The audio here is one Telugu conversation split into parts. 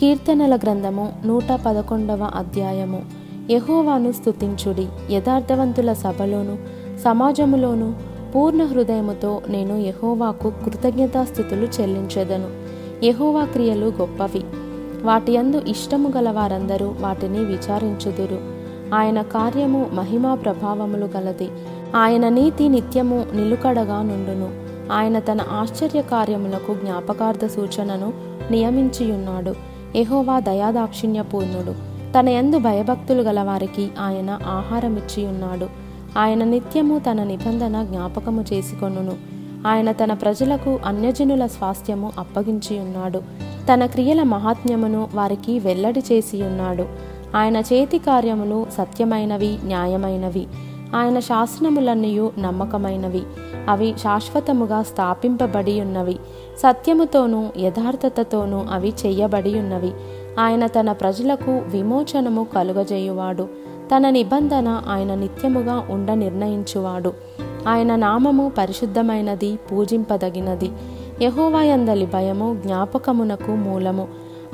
కీర్తనల గ్రంథము నూట పదకొండవ అధ్యాయము. యహోవాను స్తుతించుడి. యథార్థవంతుల సభలోను సమాజములోను పూర్ణ హృదయముతో నేను యహోవాకు కృతజ్ఞతాస్థుతులు చెల్లించెదను. యహోవా క్రియలు గొప్పవి. వాటి యందు ఇష్టము గల వారందరూ వాటిని విచారించుదురు. ఆయన కార్యము మహిమా ప్రభావములు గలది. ఆయన నీతి నిత్యము నిలుకడగా నుండును. ఆయన తన ఆశ్చర్య కార్యములకు జ్ఞాపకార్థ సూచనను నియమించియున్నాడు. ఎహోవా దయాదాక్షిణ్యపూర్ణుడు. తన యందు భయభక్తులు గలవారికి ఆయన ఆహారమిచ్చి ఉన్నాడు ఆయన నిత్యము తన నిబంధన జ్ఞాపకము చేసుకొనును. ఆయన తన ప్రజలకు అన్యజనుల స్వాస్థ్యము అప్పగించి ఉన్నాడు తన క్రియల మహాత్మ్యమును వారికి వెల్లడి చేసి ఉన్నాడు ఆయన చేతి కార్యములు సత్యమైనవి న్యాయమైనవి. ఆయన శాసనములన్నయు నమ్మకమైనవి. అవి శాశ్వతముగా స్థాపింపబడి ఉన్నవి సత్యముతోనూ యథార్థతతోనూ అవి చెయ్యబడి ఉన్నవి ఆయన తన ప్రజలకు విమోచనము కలుగజేయువాడు. తన నిబంధన ఆయన నిత్యముగా ఉండ నిర్ణయించువాడు. ఆయన నామము పరిశుద్ధమైనది పూజింపదగినది. యహోవాయందలి భయము జ్ఞాపకమునకు మూలము.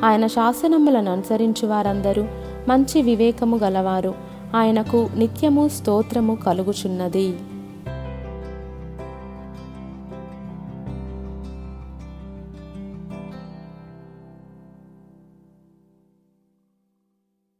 ఆయన శాసనములను అనుసరించు వారందరూ మంచి వివేకము గలవారు. ఆయనకు నిత్యము స్తోత్రము కలుగుచున్నది.